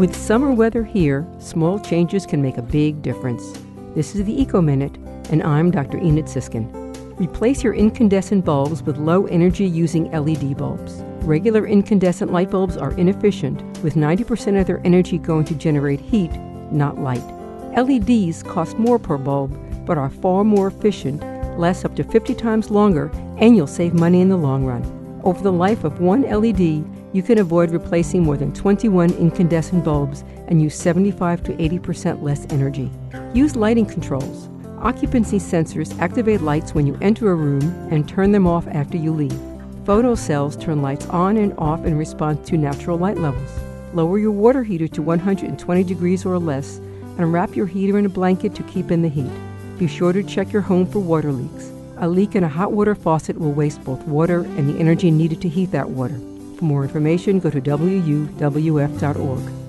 With summer weather here, small changes can make a big difference. This is the Eco Minute, and I'm Dr. Enid Sisskin. Replace your incandescent bulbs with low energy using LED bulbs. Regular incandescent light bulbs are inefficient, with 90% of their energy going to generate heat, not light. LEDs cost more per bulb, but are far more efficient, last up to 50 times longer, and you'll save money in the long run. Over the life of one LED, you can avoid replacing more than 21 incandescent bulbs and use 75 to 80% less energy. Use lighting controls. Occupancy sensors activate lights when you enter a room and turn them off after you leave. Photocells turn lights on and off in response to natural light levels. Lower your water heater to 120 degrees or less and wrap your heater in a blanket to keep in the heat. Be sure to check your home for water leaks. A leak in a hot water faucet will waste both water and the energy needed to heat that water. For more information, go to wuwf.org.